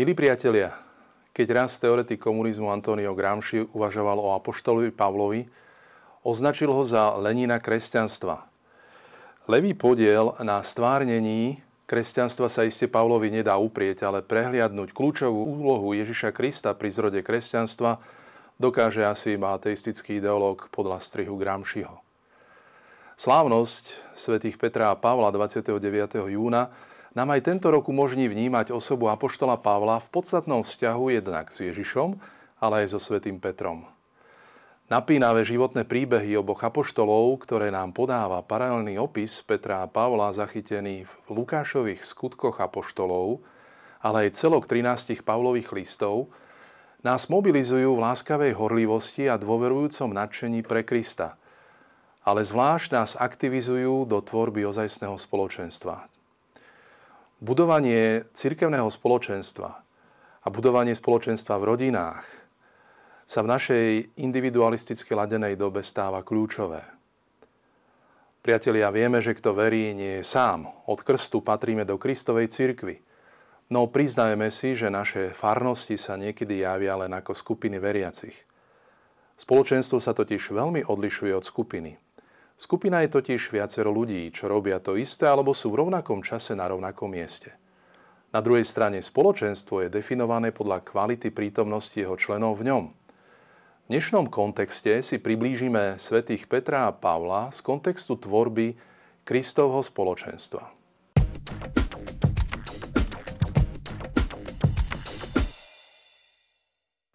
Milí priatelia, keď raz teoretik komunizmu Antonio Gramsci uvažoval o apoštolovi Pavlovi, označil ho za Lenina kresťanstva. Levý podiel na stvárnení kresťanstva sa iste Pavlovi nedá uprieť, ale prehliadnúť kľúčovú úlohu Ježiša Krista pri zrode kresťanstva dokáže asi iba ateistický ideológ podľa strihu Gramsciho. Slávnosť svätých Petra a Pavla 29. júna nám aj tento rok umožní vnímať osobu Apoštola Pavla v podstatnom vzťahu jednak s Ježišom, ale aj so svätým Petrom. Napínavé životné príbehy oboch apoštolov, ktoré nám podáva paralelný opis Petra a Pavla zachytený v Lukášových skutkoch apoštolov, ale aj celok 13 Pavlových listov, nás mobilizujú v láskavej horlivosti a dôverujúcom nadšení pre Krista, ale zvlášť nás aktivizujú do tvorby ozajstného spoločenstva, budovanie cirkevného spoločenstva a budovanie spoločenstva v rodinách sa v našej individualisticky ladenej dobe stáva kľúčové. Priatelia, vieme, že kto verí, nie je sám. Od krstu patríme do Kristovej cirkvi. No priznajme si, že naše farnosti sa niekedy javia len ako skupiny veriacich. Spoločenstvo sa totiž veľmi odlišuje od skupiny – Skupina je totiž viacero ľudí, čo robia to isté alebo sú v rovnakom čase na rovnakom mieste. Na druhej strane spoločenstvo je definované podľa kvality prítomnosti jeho členov v ňom. V dnešnom kontexte si priblížime svätých Petra a Pavla z kontextu tvorby Kristovho spoločenstva.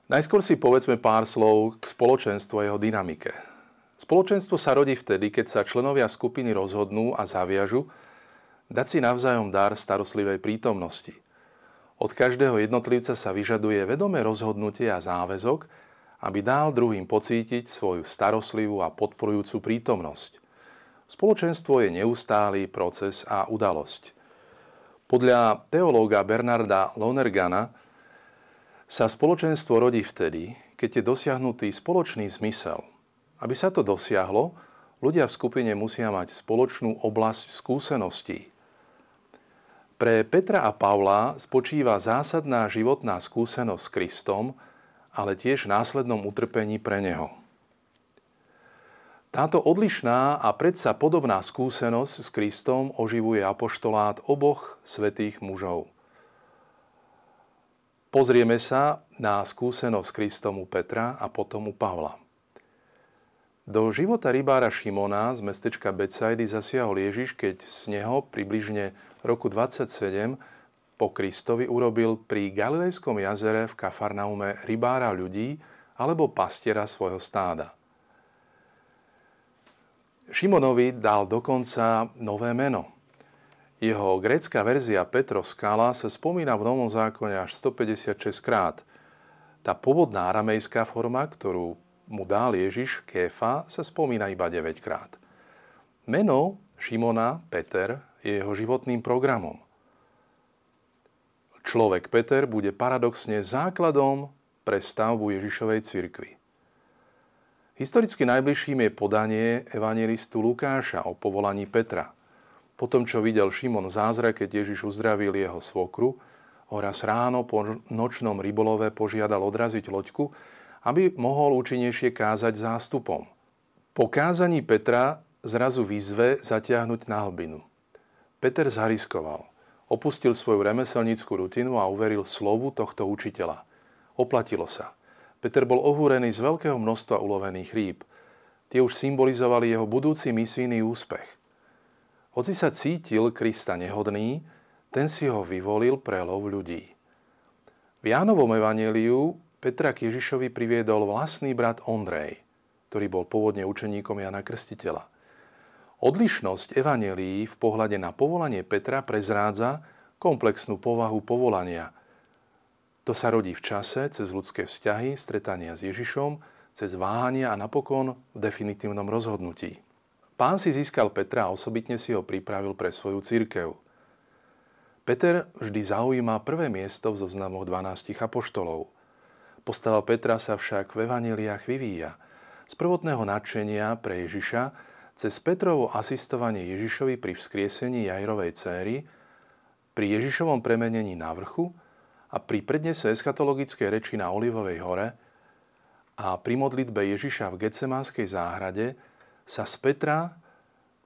Najskôr si povedzme pár slov k spoločenstvu a jeho dynamike. Spoločenstvo sa rodí vtedy, keď sa členovia skupiny rozhodnú a zaviažu dať si navzájom dar starostlivej prítomnosti. Od každého jednotlivca sa vyžaduje vedomé rozhodnutie a záväzok, aby dal druhým pocítiť svoju starostlivú a podporujúcu prítomnosť. Spoločenstvo je neustály proces a udalosť. Podľa teológa Bernarda Lonergana sa spoločenstvo rodí vtedy, keď je dosiahnutý spoločný zmysel – aby sa to dosiahlo, ľudia v skupine musia mať spoločnú oblasť skúseností. Pre Petra a Pavla spočíva zásadná životná skúsenosť s Kristom, ale tiež následnom utrpení pre Neho. Táto odlišná a predsa podobná skúsenosť s Kristom oživuje apoštolát oboch svetých mužov. Pozrieme sa na skúsenosť s Kristom u Petra a potom u Pavla. Do života rybára Šimona z mestečka Becajdy zasiahol Ježiš, keď z neho približne roku 27 po Kristovi urobil pri Galilejskom jazere v Kafarnaume rybára ľudí alebo pastiera svojho stáda. Šimonovi dal dokonca nové meno. Jeho grécka verzia Petro Skala sa spomína v Novom zákone až 156 krát. Tá pôvodná aramejská forma, ktorú mu dal Ježiš Kéfa, sa spomína iba 9 krát. Meno Šimona Peter je jeho životným programom. Človek Peter bude paradoxne základom pre stavbu Ježišovej cirkvi. Historicky najbližším je podanie evangelistu Lukáša o povolaní Petra. Po tom, čo videl Šimon zázrak, keď Ježiš uzdravil jeho svokru, ho raz ráno po nočnom rybolove požiadal odraziť loďku, aby mohol účinnejšie kázať zástupom. Po kázaní Petra zrazu výzve zatiahnuť na hlbinu. Peter zhariskoval. Opustil svoju remeselníckú rutinu a uveril slovu tohto učiteľa. Oplatilo sa. Peter bol ohúrený z veľkého množstva ulovených rýb. Tie už symbolizovali jeho budúci misijný úspech. Hoci sa cítil Krista nehodný, ten si ho vyvolil pre lov ľudí. V Jánovom evaneliu Petra k Ježišovi priviedol vlastný brat Ondrej, ktorý bol pôvodne učeníkom Jana Krstiteľa. Odlišnosť evanelií v pohľade na povolanie Petra prezrádza komplexnú povahu povolania. To sa rodí v čase, cez ľudské vzťahy, stretania s Ježišom, cez váhania a napokon v definitívnom rozhodnutí. Pán si získal Petra a osobitne si ho pripravil pre svoju církev. Peter vždy zaujíma prvé miesto v zoznamoch 12 apoštolov. Postava Petra sa však v evaneliách vyvíja. Z prvotného nadšenia pre Ježiša cez Petrovo asistovanie Ježišovi pri vzkriesení Jajrovej céry, pri Ježišovom premenení na vrchu a pri prednese eschatologickej reči na Olivovej hore a pri modlitbe Ježiša v Getsemánskej záhrade sa z Petra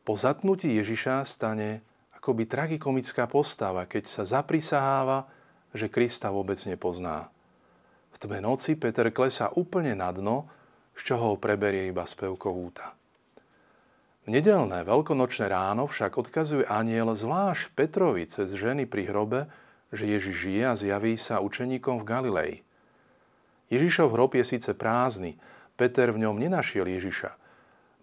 po zatnutí Ježiša stane akoby tragikomická postava, keď sa zaprisaháva, že Krista vôbec nepozná. V tme noci Peter klesá úplne na dno, z čoho ho preberie iba spevko úta. V nedelné veľkonočné ráno však odkazuje aniel zvlášť Petrovi cez ženy pri hrobe, že Ježiš žije a zjaví sa učeníkom v Galilei. Ježišov hrob je síce prázdny, Peter v ňom nenašiel Ježiša,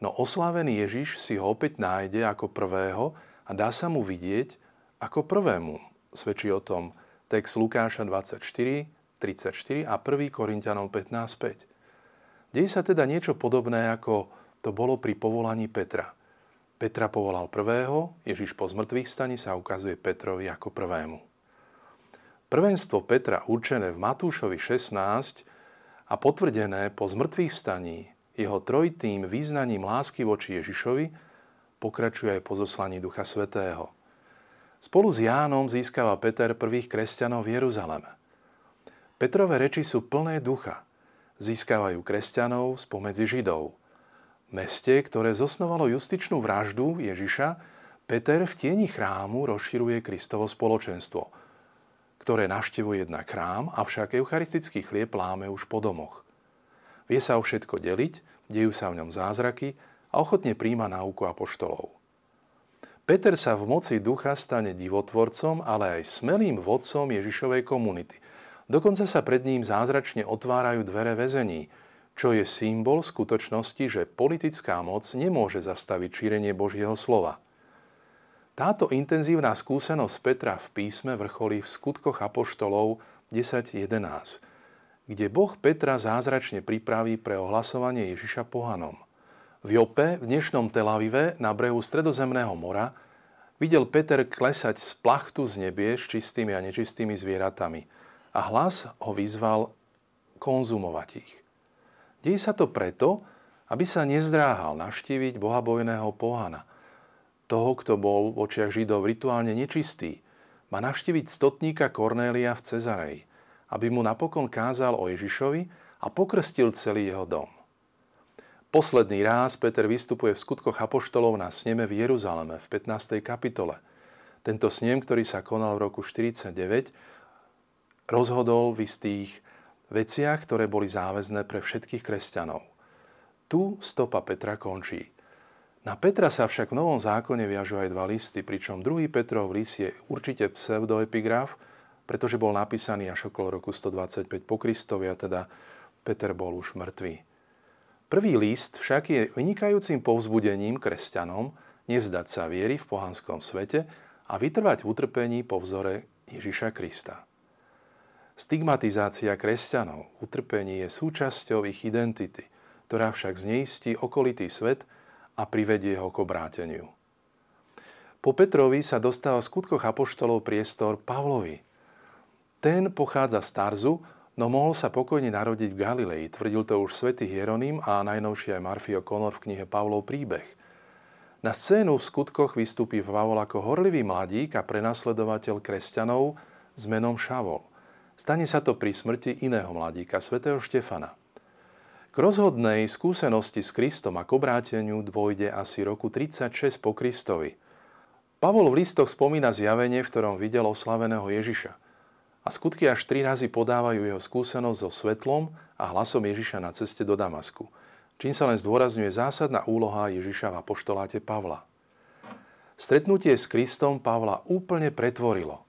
no oslávený Ježiš si ho opäť nájde ako prvého a dá sa mu vidieť ako prvému. Svedčí o tom text Lukáša 24, 34 a 1 Korintianom 15.5. Deje sa teda niečo podobné, ako to bolo pri povolaní Petra. Petra povolal prvého, Ježiš po zmrtvých stani sa ukazuje Petrovi ako prvému. Prvenstvo Petra určené v Matúšovi 16 a potvrdené po zmrtvých staní jeho trojitým význaním lásky voči Ježišovi pokračuje aj po zoslaní Ducha Svetého. Spolu s Jánom získava Peter prvých kresťanov v Jeruzaleme. Petrové reči sú plné ducha. Získavajú kresťanov spomedzi Židov. Meste, ktoré zosnovalo justičnú vraždu Ježiša, Peter v tieni chrámu rozširuje Kristovo spoločenstvo – ktoré navštevuje jedna chrám, avšak eucharistický chlieb láme už po domoch. Vie sa o všetko deliť, dejú sa v ňom zázraky a ochotne príjma náuku apoštolov. Peter sa v moci ducha stane divotvorcom, ale aj smelým vodcom Ježišovej komunity. Dokonca sa pred ním zázračne otvárajú dvere väzení, čo je symbol skutočnosti, že politická moc nemôže zastaviť šírenie Božieho slova – táto intenzívna skúsenosť Petra v písme vrcholí v skutkoch apoštolov 10.11, kde Boh Petra zázračne pripraví pre ohlasovanie Ježiša pohanom. V Jope, v dnešnom Tel Avive, na brehu Stredozemného mora, videl Peter klesať z plachtu z nebie s čistými a nečistými zvieratami a hlas ho vyzval konzumovať ich. Deje sa to preto, aby sa nezdráhal navštíviť bohabojného pohana – toho, kto bol v očiach Židov rituálne nečistý, má navštíviť stotníka Kornélia v Cezareji, aby mu napokon kázal o Ježišovi a pokrstil celý jeho dom. Posledný ráz Peter vystupuje v skutkoch apoštolov na sneme v Jeruzaleme v 15. kapitole. Tento snem, ktorý sa konal v roku 49, rozhodol v istých veciach, ktoré boli záväzné pre všetkých kresťanov. Tu stopa Petra končí. Na Petra sa však v Novom zákone viažu aj dva listy, pričom druhý Petrov list je určite pseudoepigraf, pretože bol napísaný až okolo roku 125 po Kristovi a teda Peter bol už mŕtvý. Prvý list však je vynikajúcim povzbudením kresťanom nevzdať sa viery v pohanskom svete a vytrvať v utrpení po vzore Ježiša Krista. Stigmatizácia kresťanov, utrpení je súčasťou ich identity, ktorá však zneistí okolitý svet – a privedie ho k obráteniu. Po Petrovi sa dostáva v skutkoch apoštolov priestor Pavlovi. Ten pochádza z Tarzu, no mohol sa pokojne narodiť v Galilei. Tvrdil to už svätý Hieronym a najnovšie aj Marfio Konor v knihe Pavlov príbeh. Na scénu v skutkoch vystúpi Pavol ako horlivý mladík a prenasledovateľ kresťanov s menom Šavol. Stane sa to pri smrti iného mladíka, svätého Štefana – k rozhodnej skúsenosti s Kristom a k obráteniu dôjde asi roku 36 po Kristovi. Pavol v listoch spomína zjavenie, v ktorom videl oslaveného Ježiša. A skutky až tri razy podávajú jeho skúsenosť so svetlom a hlasom Ježiša na ceste do Damasku, čím sa len zdôrazňuje zásadná úloha Ježiša v apoštoláte Pavla. Stretnutie s Kristom Pavla úplne pretvorilo.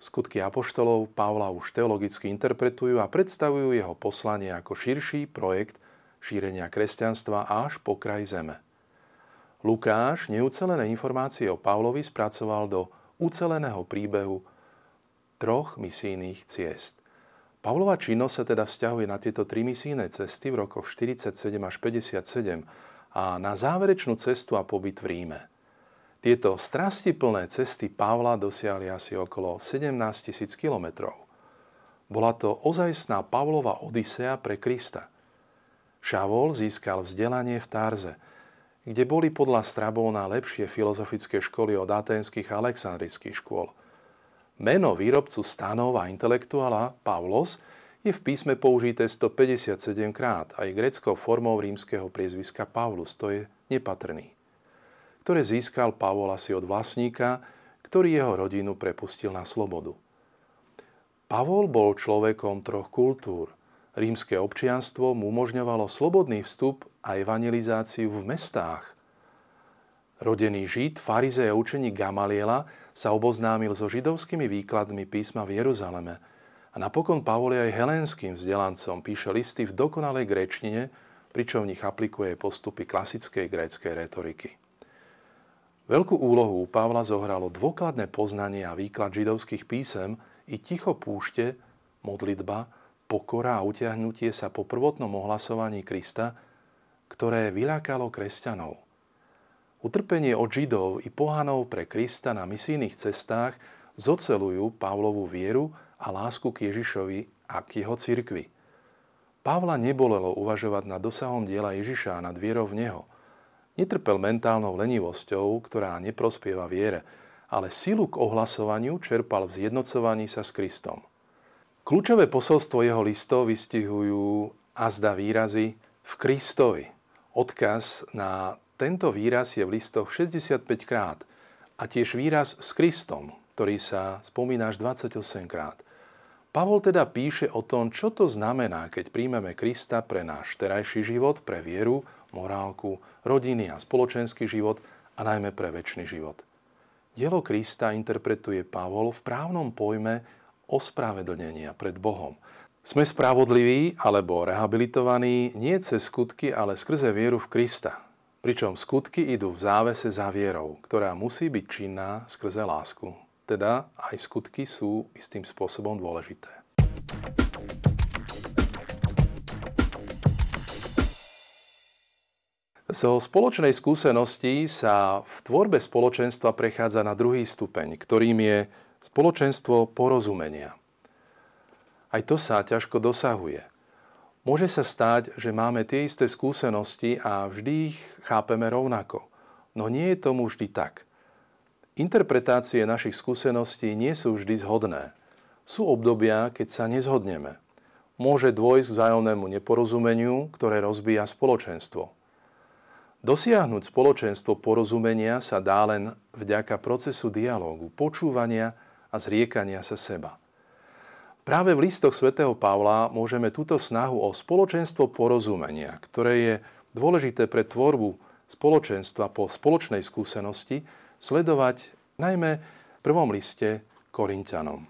Skutky apoštolov Pavla už teologicky interpretujú a predstavujú jeho poslanie ako širší projekt šírenia kresťanstva až po kraj zeme. Lukáš neucelené informácie o Pavlovi spracoval do uceleného príbehu troch misijných ciest. Pavlova činnosť sa teda vzťahuje na tieto tri misijné cesty v rokoch 47 až 57 a na záverečnú cestu a pobyt v Ríme. Tieto strastiplné cesty Pavla dosiahli asi okolo 17 tisíc kilometrov. Bola to ozajstná Pavlova odisea pre Krista – Šavol získal vzdelanie v Tarze, kde boli podľa Strabóna lepšie filozofické školy od aténskych a aleksandrijských škôl. Meno výrobcu stanov a intelektuála Pavlos je v písme použité 157 krát aj greckou formou rímskeho priezviska Pavlus, to je nepatrný, ktoré získal Pavol asi od vlastníka, ktorý jeho rodinu prepustil na slobodu. Pavol bol človekom troch kultúr. Rímske občianstvo mu umožňovalo slobodný vstup a evangelizáciu v mestách. Rodený žid, farizej a učeník Gamaliela sa oboznámil so židovskými výkladmi písma v Jeruzaleme a napokon Pavol je aj helenským vzdelancom, píše listy v dokonalej gréčtine, pričom v nich aplikuje postupy klasickej gréckej retoriky. Veľkú úlohu u Pavla zohralo dôkladné poznanie a výklad židovských písem i ticho púšte, modlitba, pokora a utiahnutie sa po prvotnom ohlasovaní Krista, ktoré vylákalo kresťanov – Utrpenie od Židov i pohanov pre Krista na misijných cestách zocelujú Pavlovú vieru a lásku k Ježišovi a k jeho cirkvi. Pavla nebolelo uvažovať nad dosahom diela Ježiša a nad vierou v Neho. Netrpel mentálnou lenivosťou, ktorá neprospieva viere, ale silu k ohlasovaniu čerpal v zjednocovaní sa s Kristom. Kľúčové posolstvo jeho listov vystihujú azda výrazy v Kristovi. Odkaz na tento výraz je v listoch 65 krát a tiež výraz s Kristom, ktorý sa spomína až 28 krát. Pavol teda píše o tom, čo to znamená, keď príjmeme Krista pre náš terajší život, pre vieru, morálku, rodiny a spoločenský život a najmä pre väčší život. Dielo Krista interpretuje Pavol v právnom pojme ospravedlnenia pred Bohom. Sme spravodliví alebo rehabilitovaní nie cez skutky, ale skrze vieru v Krista, Pričom skutky idú v závese za vierou, ktorá musí byť činná skrze lásku. Teda aj skutky sú istým spôsobom dôležité. Zo spoločnej skúsenosti sa v tvorbe spoločenstva prechádza na druhý stupeň, ktorým je spoločenstvo porozumenia. Aj to sa ťažko dosahuje. Môže sa stať, že máme tie isté skúsenosti a vždy ich chápeme rovnako. No nie je tomu vždy tak. Interpretácie našich skúseností nie sú vždy zhodné. Sú obdobia, keď sa nezhodneme. Môže dôjsť k vzájomnému neporozumeniu, ktoré rozbíja spoločenstvo. Dosiahnuť spoločenstvo porozumenia sa dá len vďaka procesu dialógu, počúvania a zriekania sa seba. Práve v listoch svätého Pavla môžeme túto snahu o spoločenstvo porozumenia, ktoré je dôležité pre tvorbu spoločenstva po spoločnej skúsenosti, sledovať najmä v prvom liste Korintianom.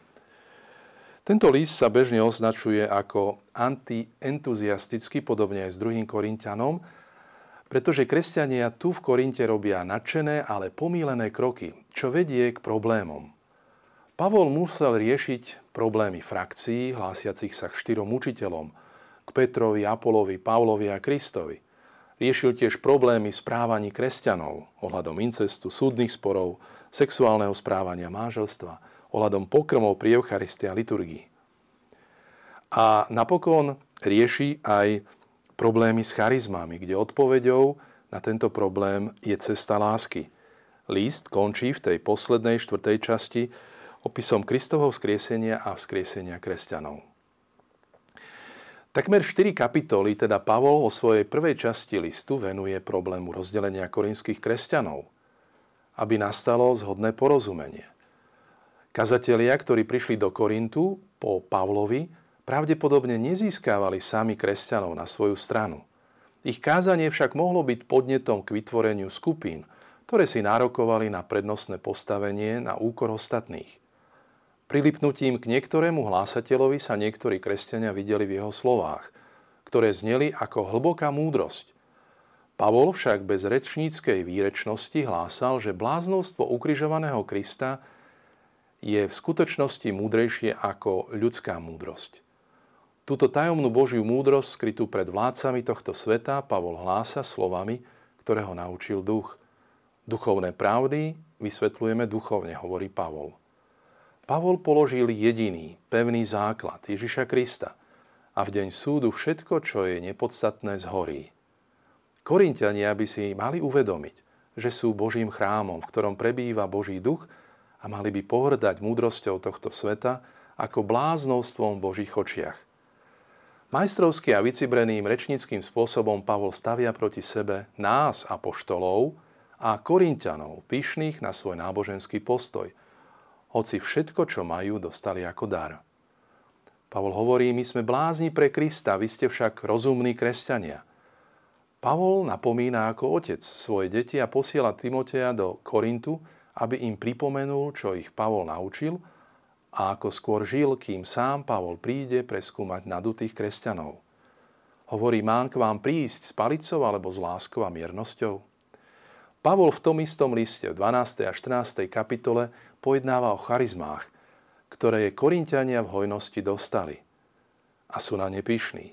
Tento list sa bežne označuje ako antientuziastický, podobne aj s druhým Korintianom, pretože kresťania tu v Korinte robia nadšené, ale pomílené kroky, čo vedie k problémom. Pavol musel riešiť problémy frakcií, hlásiacich sa k štyrom učiteľom, k Petrovi, Apolovi, Pavlovi a Kristovi. Riešil tiež problémy správaní kresťanov ohľadom incestu, súdnych sporov, sexuálneho správania manželstva, ohľadom pokrmov pri Eucharistii a liturgii. A napokon rieši aj problémy s charizmami, kde odpoveďou na tento problém je cesta lásky. List končí v tej poslednej štvrtej časti opisom Kristovho vzkriesenia a vzkriesenia kresťanov. Takmer 4 kapitoly teda Pavol o svojej prvej časti listu venuje problému rozdelenia korinských kresťanov, aby nastalo zhodné porozumenie. Kazatelia, ktorí prišli do Korintu po Pavlovi, pravdepodobne nezískávali sami kresťanov na svoju stranu. Ich kázanie však mohlo byť podnetom k vytvoreniu skupín, ktoré si nárokovali na prednostné postavenie na úkor ostatných. Prilipnutím k niektorému hlásateľovi sa niektorí kresťania videli v jeho slovách, ktoré zneli ako hlboká múdrosť. Pavol však bez rečníckej výrečnosti hlásal, že bláznostvo ukrižovaného Krista je v skutočnosti múdrejšie ako ľudská múdrosť. Túto tajomnú Božiu múdrosť skrytú pred vládcami tohto sveta Pavol hlása slovami, ktoré ho naučil duch. Duchovné pravdy vysvetľujeme duchovne, hovorí Pavol. Pavol položil jediný, pevný základ Ježiša Krista a v deň súdu všetko, čo je nepodstatné, zhorí. Korintiania by si mali uvedomiť, že sú Božím chrámom, v ktorom prebýva Boží duch a mali by pohrdať múdrosťou tohto sveta ako bláznovstvom v Božích očiach. Majstrovský a vycibreným rečníckým spôsobom Pavol stavia proti sebe nás, apoštolov, a Korintianov, pyšných na svoj náboženský postoj, hoci všetko, čo majú, dostali ako dar. Pavol hovorí, my sme blázni pre Krista, vy ste však rozumní kresťania. Pavol napomína ako otec svoje deti a posiela Timoteja do Korintu, aby im pripomenul, čo ich Pavol naučil a ako skôr žil, kým sám Pavol príde preskúmať nadutých kresťanov. Hovorí, mám k vám prísť s palicou alebo s láskou a miernosťou? Pavol v tom istom liste v 12. a 14. kapitole pojednáva o charizmách, ktoré Korintiania v hojnosti dostali. A sú na ne pyšní.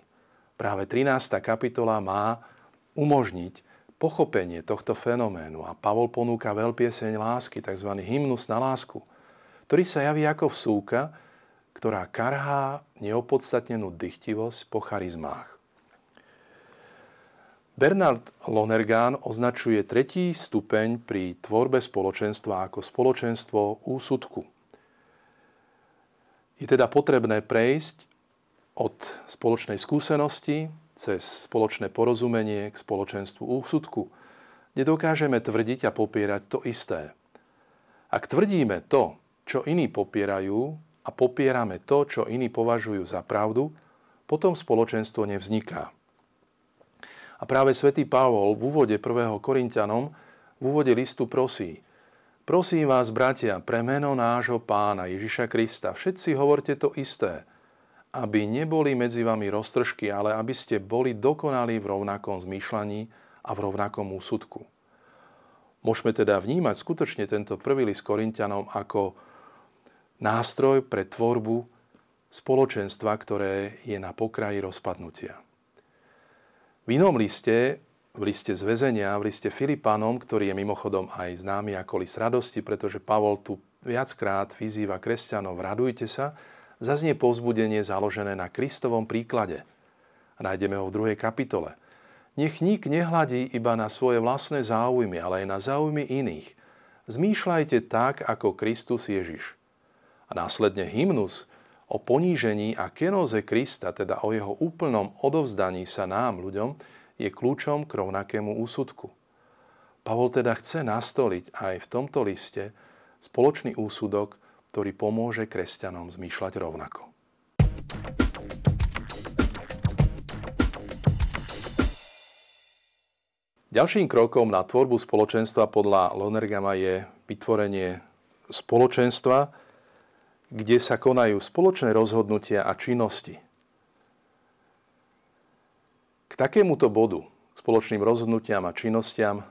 Práve 13. kapitola má umožniť pochopenie tohto fenoménu a Pavol ponúka veľpieseň lásky, tzv. hymnus na lásku, ktorý sa javí ako vsúka, ktorá karhá neopodstatnenú dychtivosť po charizmách. Bernard Lonergan označuje tretí stupeň pri tvorbe spoločenstva ako spoločenstvo úsudku. Je teda potrebné prejsť od spoločnej skúsenosti cez spoločné porozumenie k spoločenstvu úsudku, kde dokážeme tvrdiť a popierať to isté. Ak tvrdíme to, čo iní popierajú a popierame to, čo iní považujú za pravdu, potom spoločenstvo nevzniká. A práve svätý Pavol v úvode 1. Korintianom v úvode listu prosí. Prosím vás, bratia, pre meno nášho pána Ježiša Krista, všetci hovorte to isté, aby neboli medzi vami roztržky, ale aby ste boli dokonali v rovnakom zmýšľaní a v rovnakom úsudku. Môžeme teda vnímať skutočne tento prvý list Korintianom ako nástroj pre tvorbu spoločenstva, ktoré je na pokraji rozpadnutia. V inom liste, v liste zväzenia, v liste Filipánom, ktorý je mimochodom aj známy ako list radosti, pretože Pavol tu viackrát vyzýva kresťanov, radujte sa, zaznie povzbudenie založené na Kristovom príklade. Nájdeme ho v druhej kapitole. Nech nik nehľadí iba na svoje vlastné záujmy, ale aj na záujmy iných. Zmýšľajte tak, ako Kristus Ježiš. A následne hymnus, o ponížení a kenoze Krista, teda o jeho úplnom odovzdaní sa nám, ľuďom, je kľúčom k rovnakému úsudku. Pavol teda chce nastoliť aj v tomto liste spoločný úsudok, ktorý pomôže kresťanom zmýšľať rovnako. Ďalším krokom na tvorbu spoločenstva podľa Lonergama je vytvorenie spoločenstva, kde sa konajú spoločné rozhodnutia a činnosti. K takémuto bodu, k spoločným rozhodnutiam a činnostiam,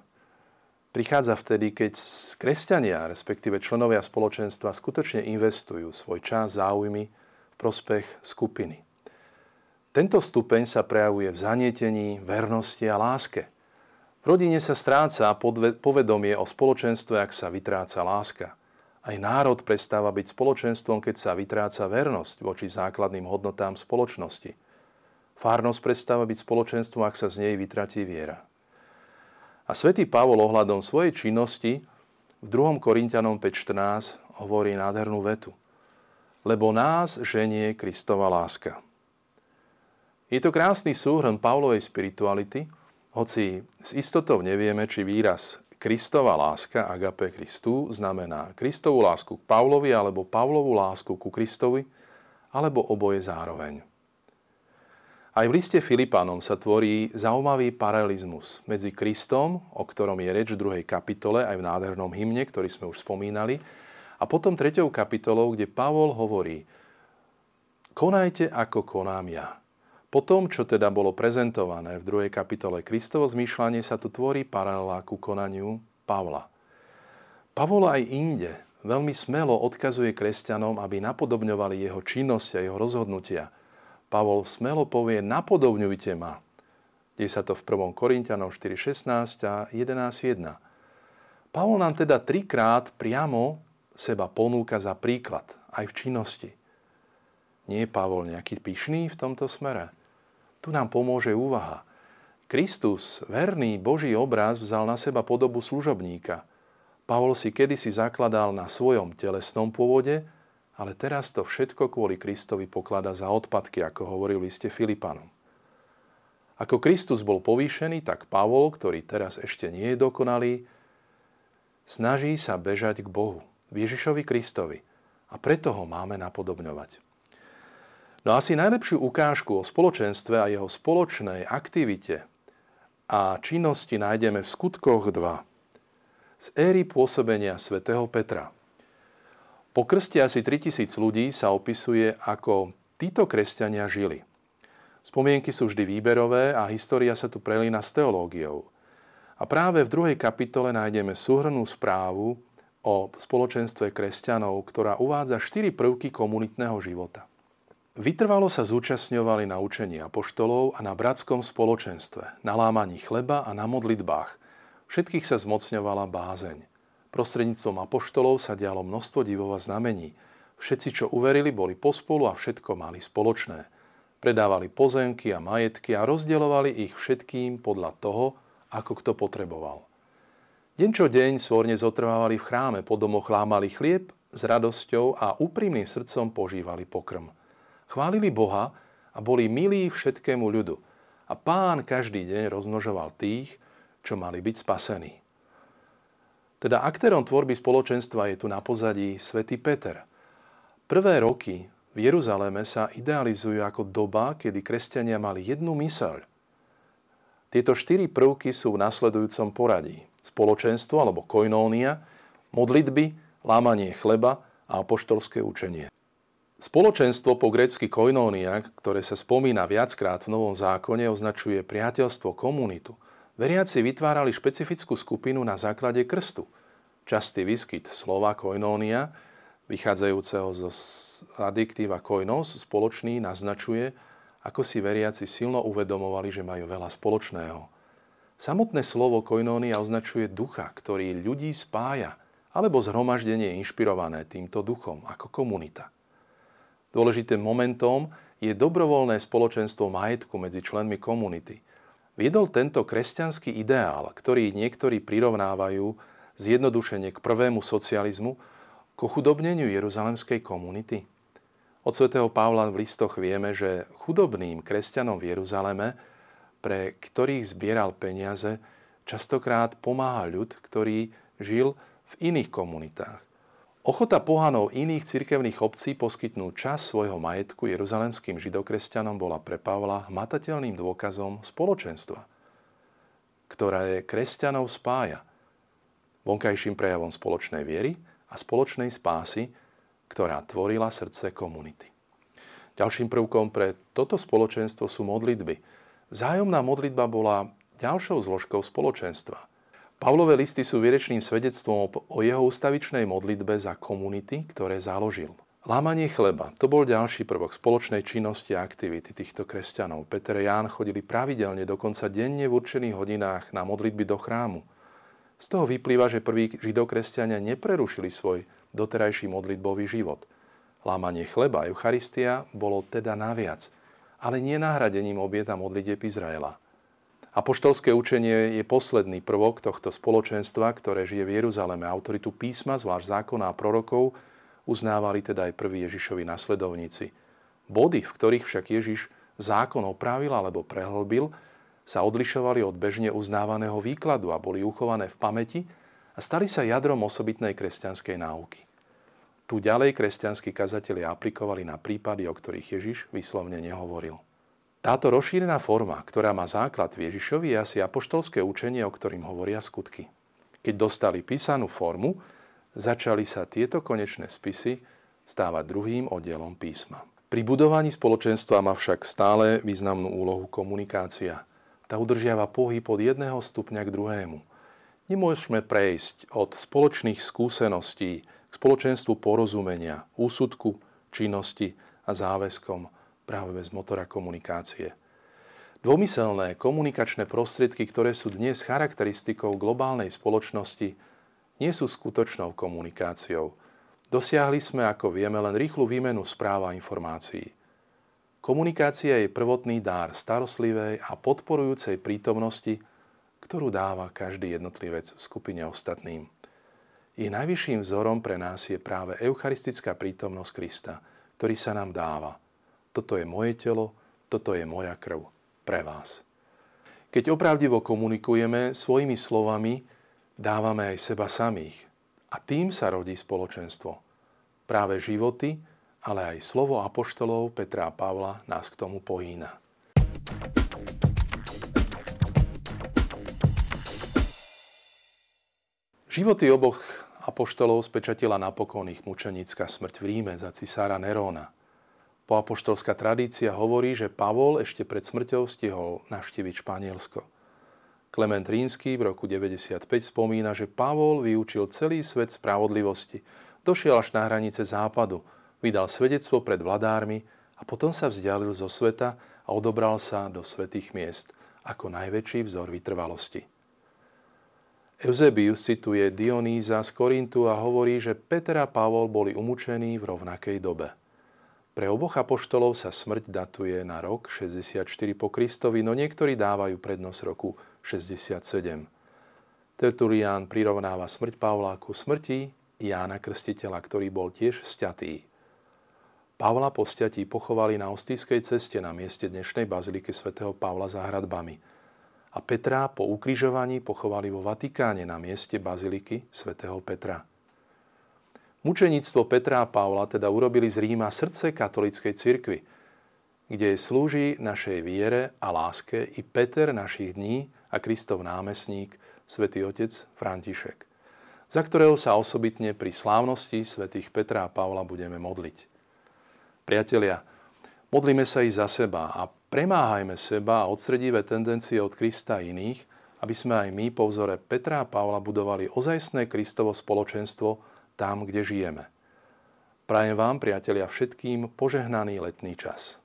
prichádza vtedy, keď kresťania, respektíve členovia spoločenstva, skutočne investujú svoj čas, záujmy v prospech skupiny. Tento stupeň sa prejavuje v zanietení, vernosti a láske. V rodine sa stráca povedomie o spoločenstve, ak sa vytráca láska – aj národ prestáva byť spoločenstvom, keď sa vytráca vernosť voči základným hodnotám spoločnosti. Fárnosť prestáva byť spoločenstvom, ak sa z nej vytratí viera. A svätý Pavol ohľadom svojej činnosti v 2. Korintianom 5.14 hovorí nádhernú vetu. Lebo nás ženie Kristova láska. Je to krásny súhrn Pavlovej spirituality, hoci s istotou nevieme, či výraz Kristova láska, agape Kristu, znamená Kristovú lásku k Pavlovi alebo Pavlovú lásku ku Kristovi, alebo oboje zároveň. Aj v liste Filipánom sa tvorí zaujímavý paralelizmus medzi Kristom, o ktorom je reč v druhej kapitole, aj v nádhernom hymne, ktorý sme už spomínali, a potom treťou kapitolou, kde Pavol hovorí, konajte ako konám ja. Po tom, čo teda bolo prezentované v druhej kapitole Kristovo zmýšľanie, sa tu tvorí paralela ku konaniu Pavla. Pavol aj inde veľmi smelo odkazuje kresťanom, aby napodobňovali jeho činnosť a jeho rozhodnutia. Pavol smelo povie, napodobňujte ma. Deje sa to v 1. Korintianom 4.16 a 11.1. Pavol nám teda trikrát priamo seba ponúka za príklad, aj v činnosti. Nie je Pavol nejaký pyšný v tomto smere? Tu nám pomôže úvaha. Kristus, verný Boží obraz, vzal na seba podobu služobníka. Pavol si kedysi zakladal na svojom telesnom pôvode, ale teraz to všetko kvôli Kristovi poklada za odpadky, ako hovorili ste Filipanom. Ako Kristus bol povýšený, tak Pavol, ktorý teraz ešte nie je dokonalý, snaží sa bežať k Bohu, Ježišovi Kristovi. A preto ho máme napodobňovať. No asi najlepšiu ukážku o spoločenstve a jeho spoločnej aktivite a činnosti nájdeme v skutkoch 2 z éry pôsobenia svätého Petra. Po krste asi 3000 ľudí sa opisuje, ako títo kresťania žili. Spomienky sú vždy výberové a história sa tu prelína s teológiou. A práve v druhej kapitole nájdeme súhrnú správu o spoločenstve kresťanov, ktorá uvádza štyri prvky komunitného života. Vytrvalo sa zúčastňovali na učení apoštolov a na bratskom spoločenstve, na lámaní chleba a na modlitbách – Všetkých sa zmocňovala bázeň. Prostredníctvom apoštolov sa dialo množstvo divov a znamení. Všetci, čo uverili, boli pospolu a všetko mali spoločné. Predávali pozemky a majetky a rozdielovali ich všetkým podľa toho, ako kto potreboval. Deň čo deň svorne zotrvávali v chráme, po domoch lámali chlieb s radosťou a úprimným srdcom požívali pokrm. Chválili Boha a boli milí všetkému ľudu. A pán každý deň rozmnožoval tých, čo mali byť spasení. Teda aktérom tvorby spoločenstva je tu na pozadí svätý Peter. Prvé roky v Jeruzaléme sa idealizujú ako doba, kedy kresťania mali jednu myseľ. Tieto štyri prvky sú v nasledujúcom poradí. Spoločenstvo alebo koinónia, modlitby, lámanie chleba a apoštolské učenie. Spoločenstvo po grecky koinónia, ktoré sa spomína viackrát v Novom zákone, označuje priateľstvo, komunitu – Veriaci vytvárali špecifickú skupinu na základe krstu. Častý výskyt slova koinónia, vychádzajúceho zo adiktíva koinos, spoločný, naznačuje, ako si veriaci silno uvedomovali, že majú veľa spoločného. Samotné slovo koinónia označuje ducha, ktorý ľudí spája, alebo zhromaždenie inšpirované týmto duchom, ako komunita. Dôležitým momentom je dobrovoľné spoločenstvo majetku medzi členmi komunity – viedol tento kresťanský ideál, ktorý niektorí prirovnávajú zjednodušene k prvému socializmu, k chudobneniu jeruzalemskej komunity? Od svätého Pavla v listoch vieme, že chudobným kresťanom v Jeruzaleme, pre ktorých zbieral peniaze, častokrát pomáha ľud, ktorý žil v iných komunitách. Ochota pohanov iných cirkevných obcí poskytnúť čas svojho majetku jeruzalemským židokresťanom bola pre Pavla hmatateľným dôkazom spoločenstva, ktoré kresťanov spája vonkajším prejavom spoločnej viery a spoločnej spásy, ktorá tvorila srdce komunity. Ďalším prvkom pre toto spoločenstvo sú modlitby. Vzájomná modlitba bola ďalšou zložkou spoločenstva – Pavlové listy sú výrečným svedectvom o jeho ustavičnej modlitbe za komunity, ktoré založil. Lámanie chleba, to bol ďalší prvok spoločnej činnosti a aktivity týchto kresťanov. Peter a Ján chodili pravidelne, dokonca denne v určených hodinách na modlitby do chrámu. Z toho vyplýva, že prví židokresťania neprerušili svoj doterajší modlitbový život. Lámanie chleba, Eucharistia, bolo teda naviac, ale nie nahradením obieta modlitieb Izraela – Apoštolské učenie je posledný prvok tohto spoločenstva, ktoré žije v Jeruzaleme. Autoritu písma, zvlášť zákona a prorokov, uznávali teda aj prví Ježišovi nasledovníci. Body, v ktorých však Ježiš zákon opravil alebo prehlbil, sa odlišovali od bežne uznávaného výkladu a boli uchované v pamäti a stali sa jadrom osobitnej kresťanskej náuky. Tu ďalej kresťanskí kazatelia aplikovali na prípady, o ktorých Ježiš vyslovne nehovoril. Táto rozšírená forma, ktorá má základ v Ježišovi, je asi apoštolské učenie, o ktorým hovoria skutky. Keď dostali písanú formu, začali sa tieto konečné spisy stávať druhým oddielom písma. Pri budovaní spoločenstva má však stále významnú úlohu komunikácia. Tá udržiava pohyb od jedného stupňa k druhému. Nemôžeme prejsť od spoločných skúseností k spoločenstvu porozumenia, úsudku, činnosti a záväzkom práve bez motora komunikácie. Dvomyselné komunikačné prostriedky, ktoré sú dnes charakteristikou globálnej spoločnosti, nie sú skutočnou komunikáciou. Dosiahli sme, ako vieme, len rýchlu výmenu správ a informácií. Komunikácia je prvotný dár starostlivej a podporujúcej prítomnosti, ktorú dáva každý jednotlivec v skupine ostatným. Ich najvyšším vzorom pre nás je práve eucharistická prítomnosť Krista, ktorý sa nám dáva. Toto je moje telo, toto je moja krv pre vás. Keď opravdivo komunikujeme svojimi slovami, dávame aj seba samých. A tým sa rodí spoločenstvo. Práve životy, ale aj slovo apoštolov Petra a Pavla nás k tomu pohýna. Životy oboch apoštolov spečatila napokon ich mučenická smrť v Ríme za cisára Neróna. Po apoštolská tradícia hovorí, že Pavol ešte pred smrťou stihol navštíviť Španielsko. Klement Rínsky v roku 95 spomína, že Pavol vyučil celý svet spravodlivosti, došiel až na hranice západu, vydal svedectvo pred vladármi a potom sa vzdialil zo sveta a odobral sa do svetých miest ako najväčší vzor vytrvalosti. Eusebius cituje Dionýza z Korintu a hovorí, že Peter a Pavol boli umúčení v rovnakej dobe. Pre oboch apoštolov sa smrť datuje na rok 64 po Kristovi, no niektorí dávajú prednosť roku 67. Tertulián prirovnáva smrť Pavla ku smrti Jána Krstiteľa, ktorý bol tiež sťatý. Pavla po sťatí pochovali na Ostýskej ceste na mieste dnešnej baziliky svätého Pavla za hradbami – a Petra po ukrižovaní pochovali vo Vatikáne na mieste baziliky svätého Petra. Mučenictvo Petra a Pavla teda urobili z Ríma srdce katolíckej cirkvi, kde slúži našej viere a láske i Peter našich dní a Kristov námestník, svätý otec František, za ktorého sa osobitne pri slávnosti svätých Petra a Pavla budeme modliť. Priatelia, modlíme sa i za seba a Premáhajme seba a odstredivé tendencie od Krista iných, aby sme aj my po vzore Petra a Pavla budovali ozajstné Kristovo spoločenstvo tam, kde žijeme. Prajem vám, priatelia, všetkým požehnaný letný čas.